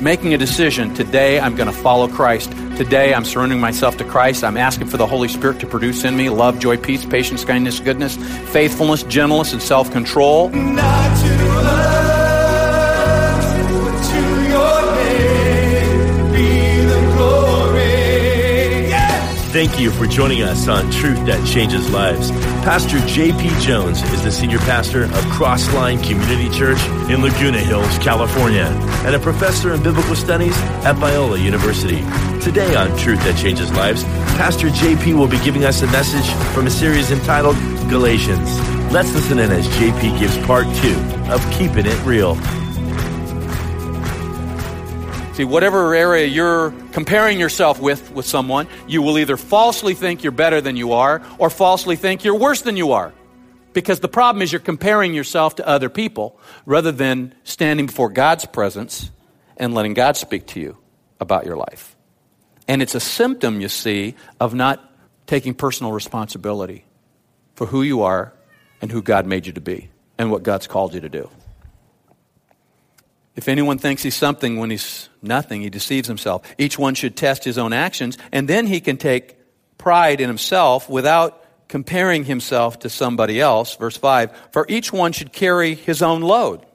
making a decision today I'm going to follow Christ. Today I'm surrendering myself to Christ. I'm asking for the Holy Spirit to produce in me love, joy, peace, patience, kindness, goodness, faithfulness, gentleness, and self control. Thank you for joining us on Truth That Changes Lives. Pastor J.P. Jones is the senior pastor of Crossline Community Church in Laguna Hills, California, and a professor in biblical studies at Biola University. Today on Truth That Changes Lives, Pastor J.P. will be giving us a message from a series entitled Galatians. Let's listen in as J.P. gives part two of Keeping It Real. See, whatever area you're comparing yourself with with someone, you will either falsely think you're better than you are or falsely think you're worse than you are. Because the problem is you're comparing yourself to other people rather than standing before God's presence and letting God speak to you about your life. And it's a symptom, you see, of not taking personal responsibility for who you are and who God made you to be and what God's called you to do. If anyone thinks he's something when he's nothing, he deceives himself. Each one should test his own actions, and then he can take pride in himself without comparing himself to somebody else. Verse 5 For each one should carry his own load.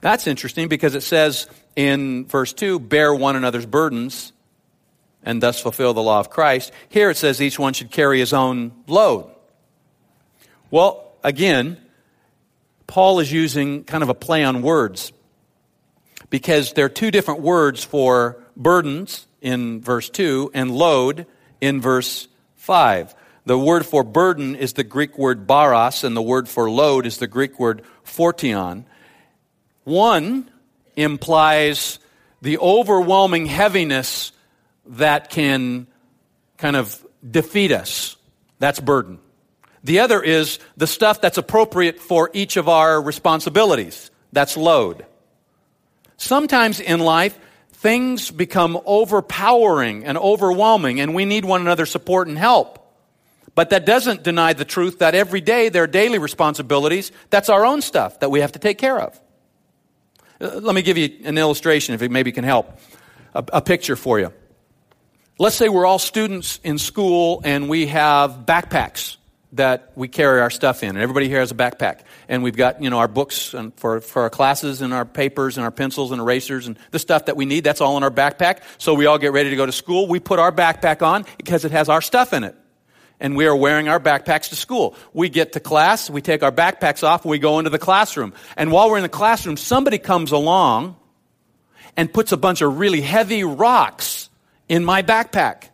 That's interesting because it says in verse 2 bear one another's burdens and thus fulfill the law of Christ. Here it says each one should carry his own load. Well, again, Paul is using kind of a play on words because there are two different words for burdens in verse 2 and load in verse 5. The word for burden is the Greek word baros, and the word for load is the Greek word phortion. One implies the overwhelming heaviness that can kind of defeat us. That's burden. The other is the stuff that's appropriate for each of our responsibilities. That's load. Sometimes in life, things become overpowering and overwhelming, and we need one another's support and help. But that doesn't deny the truth that every day there are daily responsibilities. That's our own stuff that we have to take care of. Uh, let me give you an illustration if it maybe can help. A, a picture for you. Let's say we're all students in school and we have backpacks that we carry our stuff in. And everybody here has a backpack. And we've got, you know, our books and for, for our classes and our papers and our pencils and erasers and the stuff that we need. That's all in our backpack. So we all get ready to go to school. We put our backpack on because it has our stuff in it. And we are wearing our backpacks to school. We get to class, we take our backpacks off, we go into the classroom. And while we're in the classroom, somebody comes along and puts a bunch of really heavy rocks in my backpack.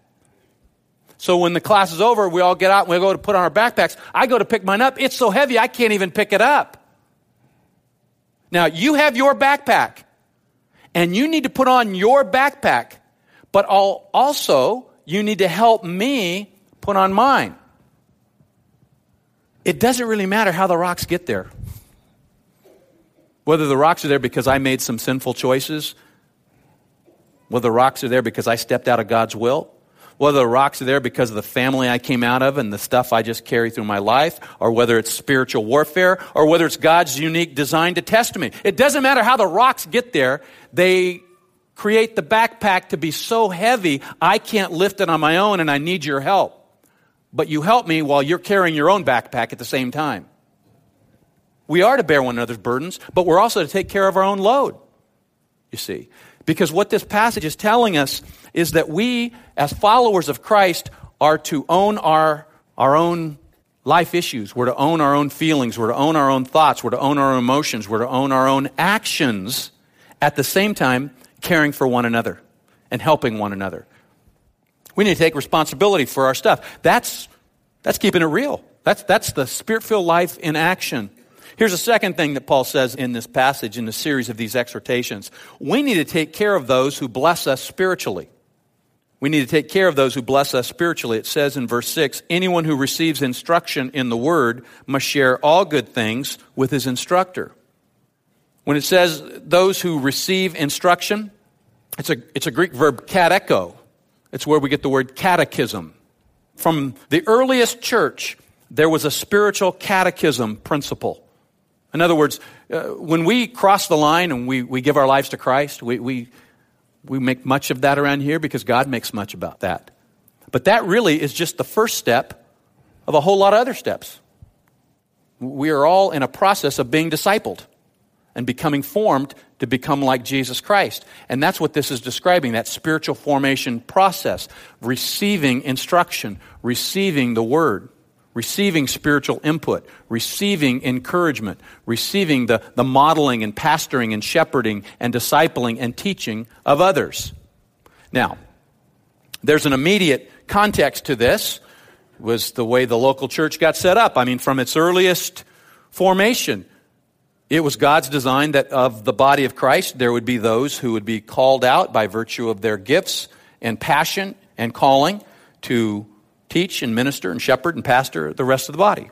So when the class is over, we all get out and we go to put on our backpacks. I go to pick mine up. It's so heavy, I can't even pick it up. Now, you have your backpack, and you need to put on your backpack, but also, you need to help me put on mine. It doesn't really matter how the rocks get there. Whether the rocks are there because I made some sinful choices, whether the rocks are there because I stepped out of God's will, whether the rocks are there because of the family I came out of and the stuff I just carry through my life, or whether it's spiritual warfare, or whether it's God's unique design to test me. It doesn't matter how the rocks get there, they create the backpack to be so heavy I can't lift it on my own and I need your help. But you help me while you're carrying your own backpack at the same time. We are to bear one another's burdens, but we're also to take care of our own load, you see. Because what this passage is telling us is that we, as followers of Christ, are to own our, our own life issues. We're to own our own feelings. We're to own our own thoughts. We're to own our emotions. We're to own our own actions at the same time caring for one another and helping one another. We need to take responsibility for our stuff. That's, that's keeping it real. That's, that's the spirit filled life in action. Here's a second thing that Paul says in this passage, in the series of these exhortations. We need to take care of those who bless us spiritually. We need to take care of those who bless us spiritually. It says in verse 6 anyone who receives instruction in the word must share all good things with his instructor. When it says those who receive instruction, it's a, it's a Greek verb kateko. It's where we get the word catechism. From the earliest church, there was a spiritual catechism principle In other words, uh, when we cross the line and we, we give our lives to Christ, we, we, we make much of that around here because God makes much about that. But that really is just the first step of a whole lot of other steps. We are all in a process of being discipled and becoming formed to become like Jesus Christ. And that's what this is describing that spiritual formation process, receiving instruction, receiving the word, receiving spiritual input, receiving encouragement, receiving the, the modeling and pastoring and shepherding and discipling and teaching of others. Now, there's an immediate context to this was the way the local church got set up. I mean, from its earliest formation, it was God's design that of the body of Christ, there would be those who would be called out by virtue of their gifts and passion and calling to teach and minister and shepherd and pastor the rest of the body.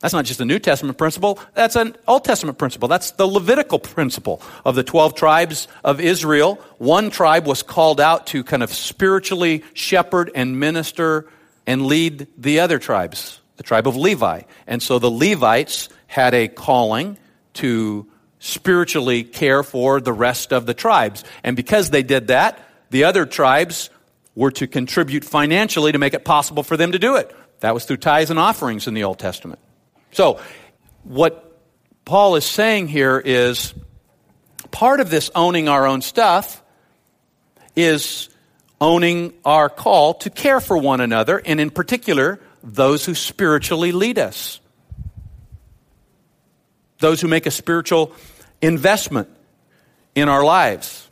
That's not just a New Testament principle, that's an Old Testament principle. That's the Levitical principle of the 12 tribes of Israel. One tribe was called out to kind of spiritually shepherd and minister and lead the other tribes, the tribe of Levi. And so the Levites had a calling to spiritually care for the rest of the tribes. And because they did that, the other tribes were to contribute financially to make it possible for them to do it. That was through tithes and offerings in the Old Testament. So, what Paul is saying here is part of this owning our own stuff is owning our call to care for one another, and in particular, those who spiritually lead us those who make a spiritual investment in our lives.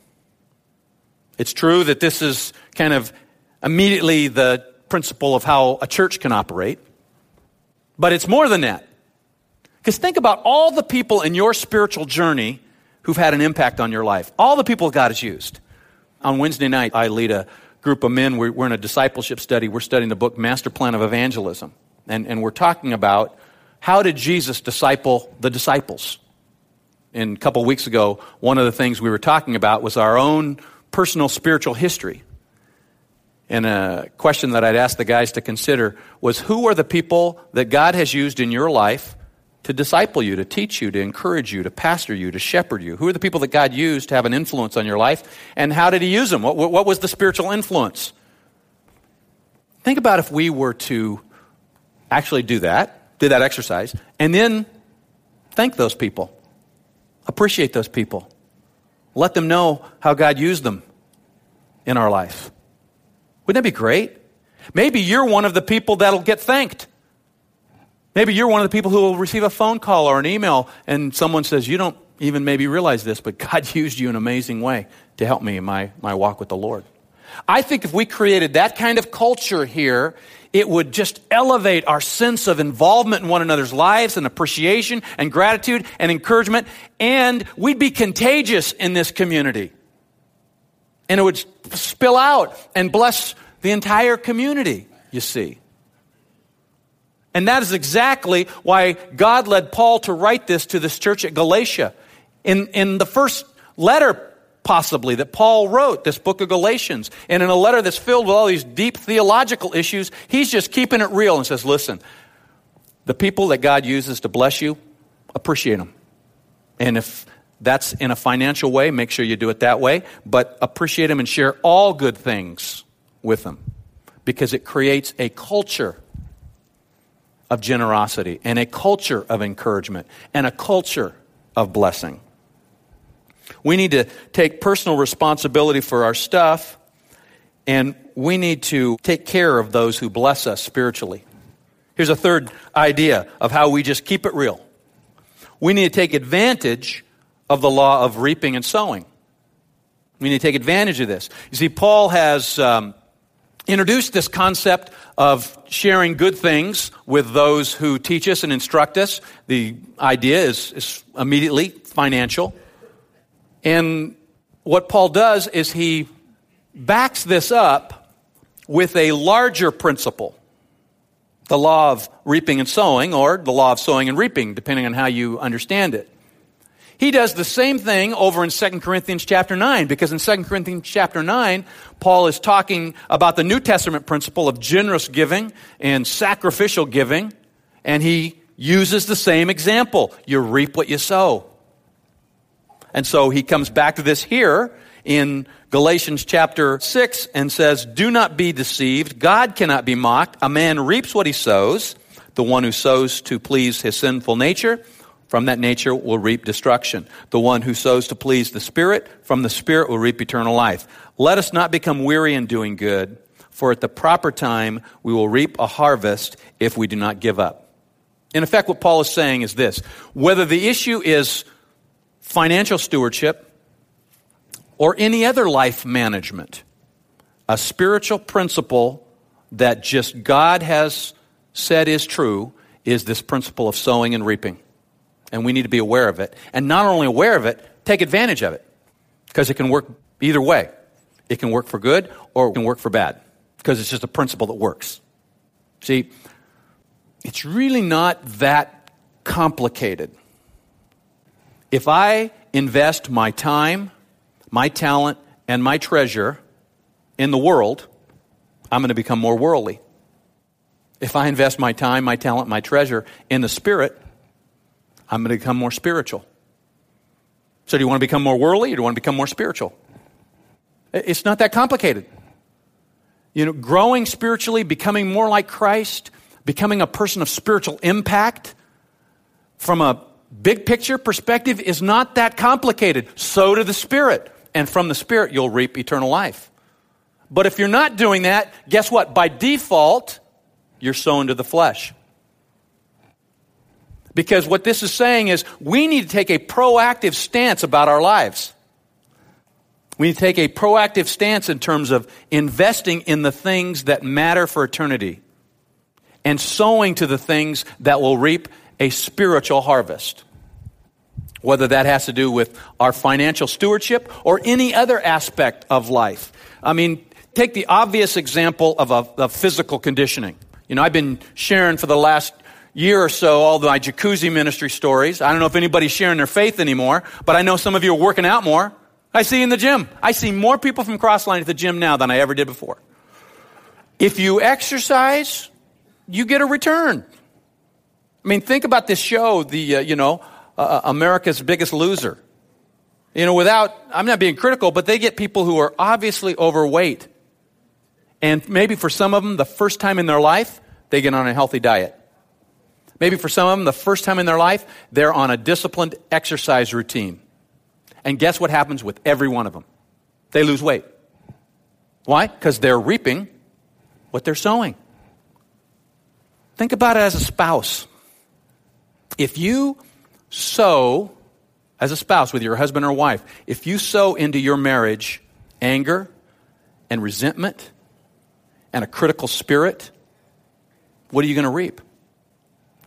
It's true that this is kind of immediately the principle of how a church can operate, but it's more than that. Because think about all the people in your spiritual journey who've had an impact on your life, all the people God has used. On Wednesday night, I lead a group of men. We're, in a discipleship study. We're studying the book Master Plan of Evangelism. And, and we're talking about how did Jesus disciple the disciples? And a couple weeks ago, one of the things we were talking about was our own personal spiritual history. And a question that I'd ask the guys to consider was who are the people that God has used in your life to disciple you, to teach you, to encourage you, to pastor you, to shepherd you? Who are the people that God used to have an influence on your life? And how did He use them? What, what was the spiritual influence? Think about if we were to actually do that do that exercise, and then thank those people, appreciate those people, let them know how God used them in our life. Wouldn't that be great? Maybe you're one of the people that'll get thanked. Maybe you're one of the people who will receive a phone call or an email and someone says, You don't even maybe realize this, but God used you in an amazing way to help me in my, my walk with the Lord. I think if we created that kind of culture here, it would just elevate our sense of involvement in one another's lives and appreciation and gratitude and encouragement, and we'd be contagious in this community. And it would spill out and bless the entire community, you see. And that is exactly why God led Paul to write this to this church at Galatia. In, in the first letter, possibly, that Paul wrote, this book of Galatians. And in a letter that's filled with all these deep theological issues, he's just keeping it real and says, listen, the people that God uses to bless you, appreciate them. And if that's in a financial way, make sure you do it that way, but appreciate them and share all good things with them because it creates a culture of generosity and a culture of encouragement and a culture of blessing. We need to take personal responsibility for our stuff, and we need to take care of those who bless us spiritually. Here's a third idea of how we just keep it real. We need to take advantage of the law of reaping and sowing. We need to take advantage of this. You see, Paul has um, introduced this concept of sharing good things with those who teach us and instruct us. The idea is, is immediately financial. And what Paul does is he backs this up with a larger principle the law of reaping and sowing, or the law of sowing and reaping, depending on how you understand it. He does the same thing over in 2 Corinthians chapter 9, because in 2 Corinthians chapter 9, Paul is talking about the New Testament principle of generous giving and sacrificial giving, and he uses the same example you reap what you sow. And so he comes back to this here in Galatians chapter 6 and says, Do not be deceived. God cannot be mocked. A man reaps what he sows. The one who sows to please his sinful nature, from that nature will reap destruction. The one who sows to please the Spirit, from the Spirit will reap eternal life. Let us not become weary in doing good, for at the proper time we will reap a harvest if we do not give up. In effect, what Paul is saying is this whether the issue is financial stewardship, or any other life management, a spiritual principle that just God has said is true is this principle of sowing and reaping. And we need to be aware of it. And not only aware of it, take advantage of it. Because it can work either way. It can work for good or it can work for bad. Because it's just a principle that works. See, it's really not that complicated. If I invest my time, my talent, and my treasure in the world, I'm going to become more worldly. If I invest my time, my talent, my treasure in the Spirit, I'm going to become more spiritual. So, do you want to become more worldly or do you want to become more spiritual? It's not that complicated. You know, growing spiritually, becoming more like Christ, becoming a person of spiritual impact from a big picture perspective is not that complicated. Sow to the Spirit. And from the Spirit, you'll reap eternal life. But if you're not doing that, guess what? By default, you're sown to the flesh. Because what this is saying is we need to take a proactive stance about our lives. We need to take a proactive stance in terms of investing in the things that matter for eternity and sowing to the things that will reap a spiritual harvest. Whether that has to do with our financial stewardship or any other aspect of life. I mean, take the obvious example of, a, of physical conditioning. You know, I've been sharing for the last year or so all my jacuzzi ministry stories. I don't know if anybody's sharing their faith anymore, but I know some of you are working out more. I see in the gym. I see more people from Crossline at the gym now than I ever did before. If you exercise, you get a return. I mean, think about this show, the, uh, you know, uh, uh, America's Biggest Loser. You know, without, I'm not being critical, but they get people who are obviously overweight. And maybe for some of them, the first time in their life, they get on a healthy diet. Maybe for some of them, the first time in their life, they're on a disciplined exercise routine. And guess what happens with every one of them? They lose weight. Why? Because they're reaping what they're sowing. Think about it as a spouse. If you sow, as a spouse with your husband or wife, if you sow into your marriage anger and resentment and a critical spirit, what are you going to reap?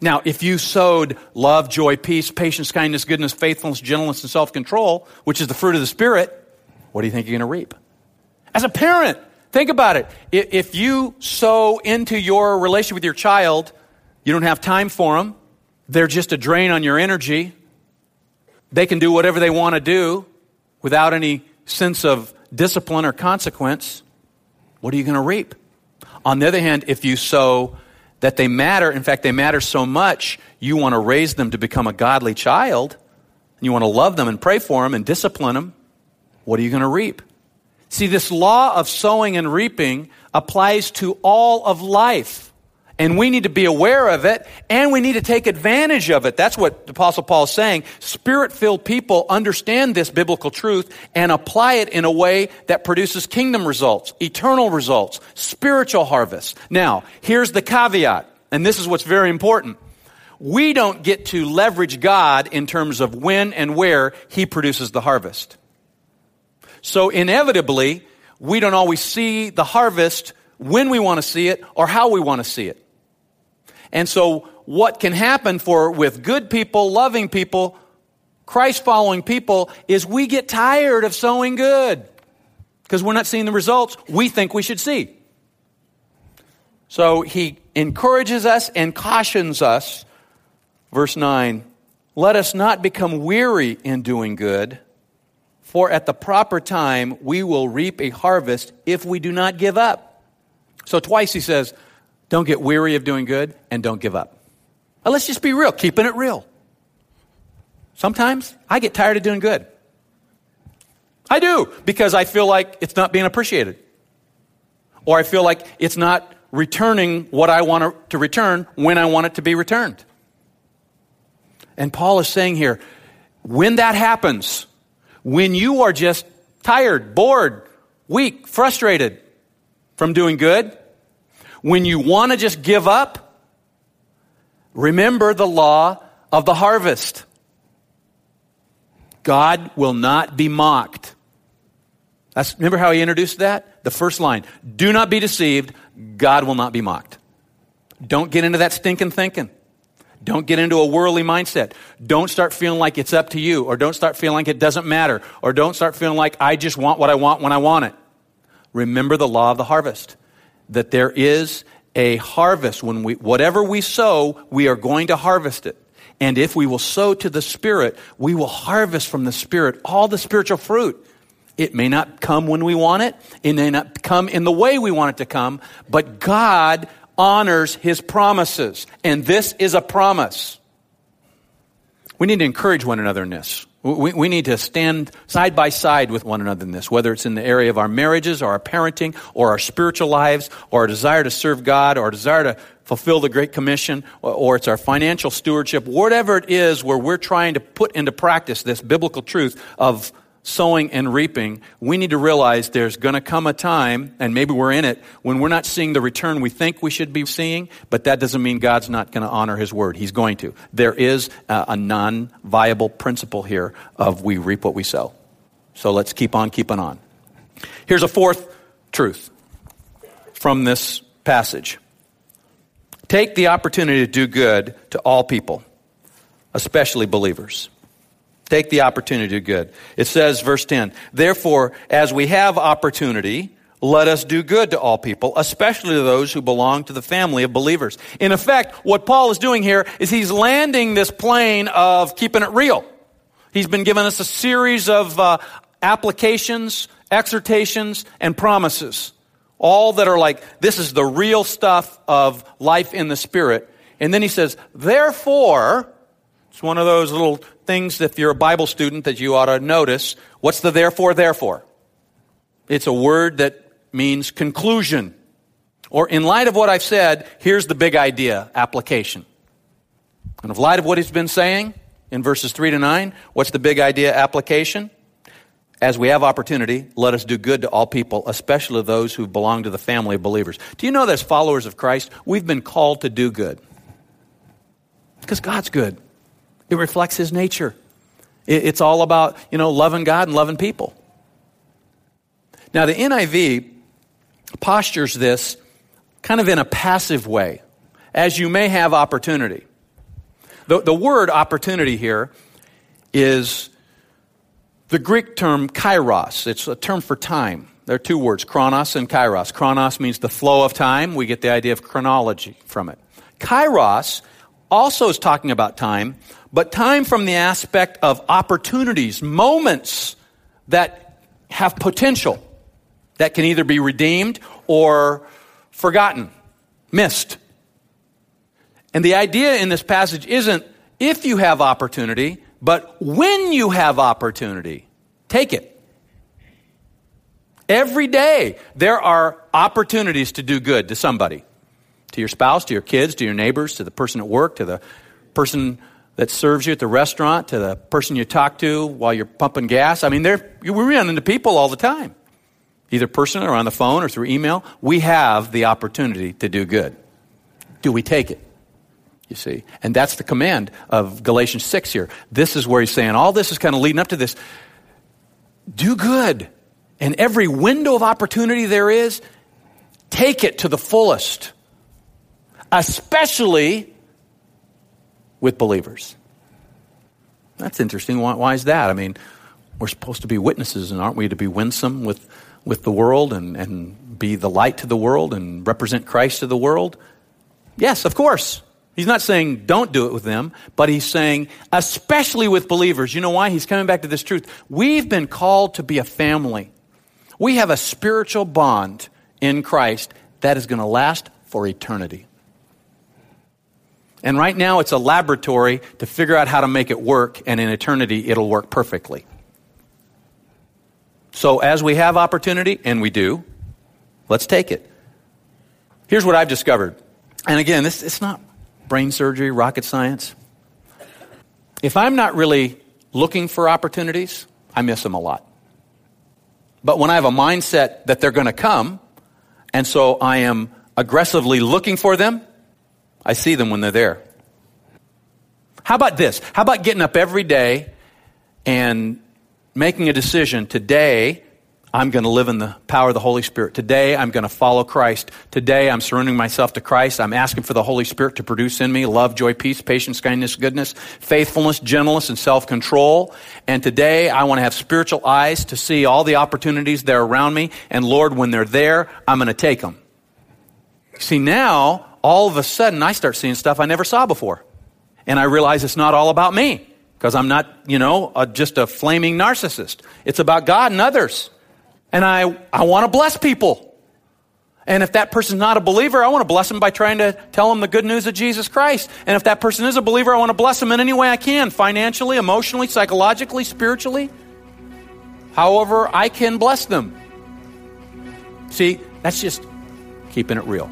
Now, if you sowed love, joy, peace, patience, kindness, goodness, faithfulness, gentleness, and self control, which is the fruit of the Spirit, what do you think you're going to reap? As a parent, think about it. If you sow into your relationship with your child, you don't have time for them, they're just a drain on your energy. They can do whatever they want to do without any sense of discipline or consequence. What are you going to reap? On the other hand, if you sow that they matter, in fact, they matter so much, you want to raise them to become a godly child, and you want to love them and pray for them and discipline them, what are you going to reap? See, this law of sowing and reaping applies to all of life. And we need to be aware of it and we need to take advantage of it. That's what the Apostle Paul is saying. Spirit filled people understand this biblical truth and apply it in a way that produces kingdom results, eternal results, spiritual harvest. Now, here's the caveat, and this is what's very important. We don't get to leverage God in terms of when and where He produces the harvest. So, inevitably, we don't always see the harvest when we want to see it or how we want to see it. And so what can happen for with good people, loving people, Christ following people is we get tired of sowing good because we're not seeing the results we think we should see. So he encourages us and cautions us. Verse 9 Let us not become weary in doing good, for at the proper time we will reap a harvest if we do not give up. So twice he says, don't get weary of doing good and don't give up. Uh, let's just be real, keeping it real. Sometimes I get tired of doing good. I do, because I feel like it's not being appreciated. Or I feel like it's not returning what I want to return when I want it to be returned. And Paul is saying here when that happens, when you are just tired, bored, weak, frustrated from doing good, when you want to just give up, remember the law of the harvest. God will not be mocked. That's, remember how he introduced that? The first line Do not be deceived, God will not be mocked. Don't get into that stinking thinking. Don't get into a worldly mindset. Don't start feeling like it's up to you, or don't start feeling like it doesn't matter, or don't start feeling like I just want what I want when I want it. Remember the law of the harvest that there is a harvest. When we, whatever we sow, we are going to harvest it. And if we will sow to the Spirit, we will harvest from the Spirit all the spiritual fruit. It may not come when we want it, it may not come in the way we want it to come, but God honors his promises. And this is a promise. We need to encourage one another in this. We, we, need to stand side by side with one another in this, whether it's in the area of our marriages or our parenting or our spiritual lives or our desire to serve God or our desire to fulfill the Great Commission or, or it's our financial stewardship, whatever it is where we're trying to put into practice this biblical truth of sowing and reaping, we need to realize there's going to come a time, and maybe we're in it, when we're not seeing the return we think we should be seeing, but that doesn't mean God's not going to honor His word. He's going to. There is a, a non viable principle here of we reap what we sow. So let's keep on keeping on. Here's a fourth truth from this passage take the opportunity to do good to all people, especially believers. Take the opportunity to do good. It says, verse 10, Therefore, as we have opportunity, let us do good to all people, especially to those who belong to the family of believers. In effect, what Paul is doing here is he's landing this plane of keeping it real. He's been giving us a series of uh, applications, exhortations, and promises. All that are like, this is the real stuff of life in the Spirit. And then he says, therefore, it's one of those little things, if you're a Bible student, that you ought to notice. What's the therefore, therefore? It's a word that means conclusion. Or, in light of what I've said, here's the big idea application. And in light of what he's been saying in verses 3 to 9, what's the big idea application? As we have opportunity, let us do good to all people, especially those who belong to the family of believers. Do you know that as followers of Christ, we've been called to do good? Because God's good. It reflects his nature. It's all about, you know, loving God and loving people. Now, the NIV postures this kind of in a passive way, as you may have opportunity. The, the word opportunity here is the Greek term kairos. It's a term for time. There are two words, chronos and kairos. Chronos means the flow of time. We get the idea of chronology from it. Kairos also is talking about time, but time from the aspect of opportunities, moments that have potential that can either be redeemed or forgotten, missed. And the idea in this passage isn't if you have opportunity, but when you have opportunity, take it. Every day, there are opportunities to do good to somebody to your spouse, to your kids, to your neighbors, to the person at work, to the person that serves you at the restaurant, to the person you talk to while you're pumping gas. I mean, we run into people all the time, either personally or on the phone or through email. We have the opportunity to do good. Do we take it? You see? And that's the command of Galatians 6 here. This is where he's saying all this is kind of leading up to this. Do good. And every window of opportunity there is, take it to the fullest, especially with believers. That's interesting. Why, why, is that? I mean, we're supposed to be witnesses, and aren't we to be winsome with, with the world and, and be the light to the world and represent Christ to the world? Yes, of course. He's not saying don't do it with them, but he's saying especially with believers. You know why? He's coming back to this truth. We've been called to be a family. We have a spiritual bond in Christ that is going to last for eternity. And right now it's a laboratory to figure out how to make it work, and in eternity it'll work perfectly. So as we have opportunity, and we do, let's take it. Here's what I've discovered. And again, this it's not brain surgery, rocket science. If I'm not really looking for opportunities, I miss them a lot. But when I have a mindset that they're going to come, and so I am aggressively looking for them, I see them when they're there. How about this? How about getting up every day and making a decision today I'm going to live in the power of the Holy Spirit. Today, I'm going to follow Christ. Today, I'm surrendering myself to Christ. I'm asking for the Holy Spirit to produce in me love, joy, peace, patience, kindness, goodness, faithfulness, gentleness, and self control. And today, I want to have spiritual eyes to see all the opportunities that are around me. And Lord, when they're there, I'm going to take them. See, now, all of a sudden, I start seeing stuff I never saw before. And I realize it's not all about me because I'm not, you know, a, just a flaming narcissist. It's about God and others and I, I want to bless people. And if that person's not a believer, I want to bless them by trying to tell them the good news of Jesus Christ. And if that person is a believer, I want to bless them in any way I can financially, emotionally, psychologically, spiritually. However, I can bless them. See, that's just keeping it real.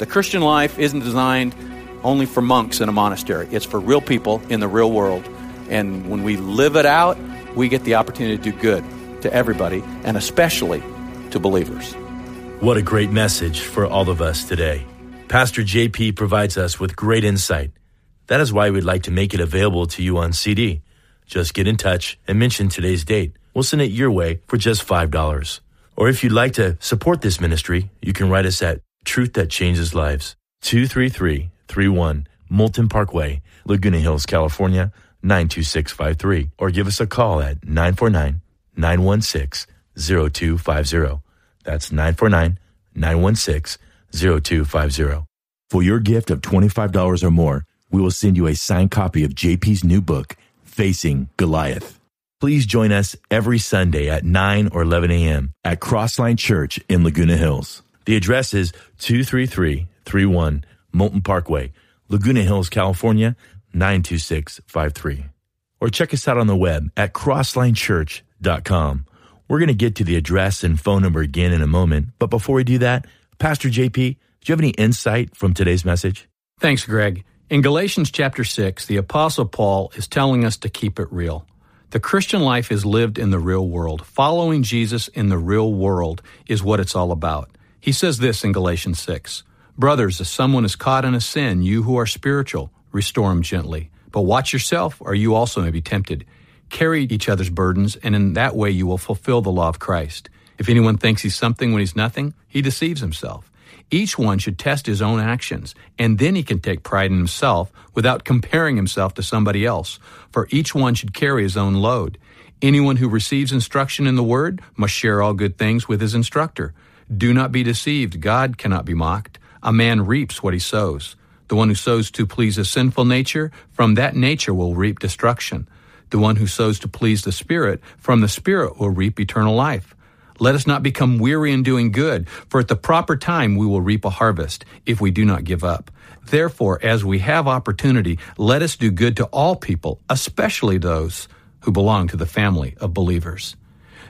The Christian life isn't designed only for monks in a monastery, it's for real people in the real world. And when we live it out, we get the opportunity to do good to everybody, and especially to believers. What a great message for all of us today. Pastor JP provides us with great insight. That is why we'd like to make it available to you on CD. Just get in touch and mention today's date. We'll send it your way for just $5. Or if you'd like to support this ministry, you can write us at Truth That Changes Lives, 23331 Moulton Parkway, Laguna Hills, California, 92653. Or give us a call at 949 916 0250. That's 949 916 0250. For your gift of $25 or more, we will send you a signed copy of JP's new book, Facing Goliath. Please join us every Sunday at 9 or 11 a.m. at Crossline Church in Laguna Hills. The address is 23331 Moulton Parkway, Laguna Hills, California, 92653. Or check us out on the web at crosslinechurch.com com. We're going to get to the address and phone number again in a moment, but before we do that, Pastor JP, do you have any insight from today's message? Thanks, Greg. In Galatians chapter 6, the Apostle Paul is telling us to keep it real. The Christian life is lived in the real world. Following Jesus in the real world is what it's all about. He says this in Galatians 6 Brothers, if someone is caught in a sin, you who are spiritual, restore him gently. But watch yourself, or you also may be tempted. Carry each other's burdens, and in that way you will fulfill the law of Christ. If anyone thinks he's something when he's nothing, he deceives himself. Each one should test his own actions, and then he can take pride in himself without comparing himself to somebody else, for each one should carry his own load. Anyone who receives instruction in the word must share all good things with his instructor. Do not be deceived. God cannot be mocked. A man reaps what he sows. The one who sows to please a sinful nature, from that nature will reap destruction. The one who sows to please the Spirit, from the Spirit will reap eternal life. Let us not become weary in doing good, for at the proper time we will reap a harvest if we do not give up. Therefore, as we have opportunity, let us do good to all people, especially those who belong to the family of believers.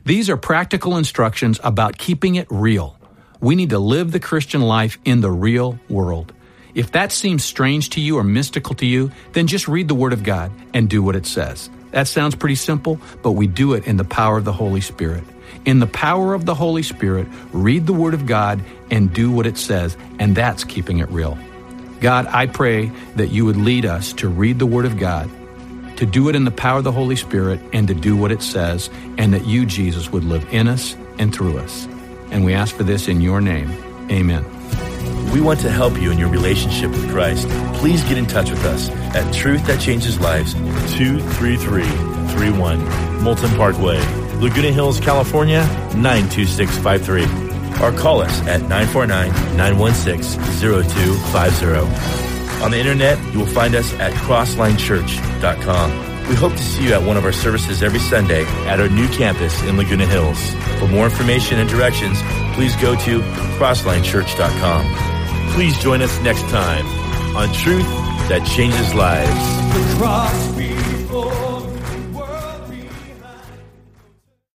These are practical instructions about keeping it real. We need to live the Christian life in the real world. If that seems strange to you or mystical to you, then just read the Word of God and do what it says. That sounds pretty simple, but we do it in the power of the Holy Spirit. In the power of the Holy Spirit, read the Word of God and do what it says, and that's keeping it real. God, I pray that you would lead us to read the Word of God, to do it in the power of the Holy Spirit, and to do what it says, and that you, Jesus, would live in us and through us. And we ask for this in your name. Amen. We want to help you in your relationship with Christ. Please get in touch with us at Truth That Changes Lives, 23331 Moulton Parkway, Laguna Hills, California, 92653. Or call us at 949-916-0250. On the internet, you will find us at crosslinechurch.com. We hope to see you at one of our services every Sunday at our new campus in Laguna Hills. For more information and directions, please go to crosslinechurch.com. Please join us next time on Truth That Changes Lives.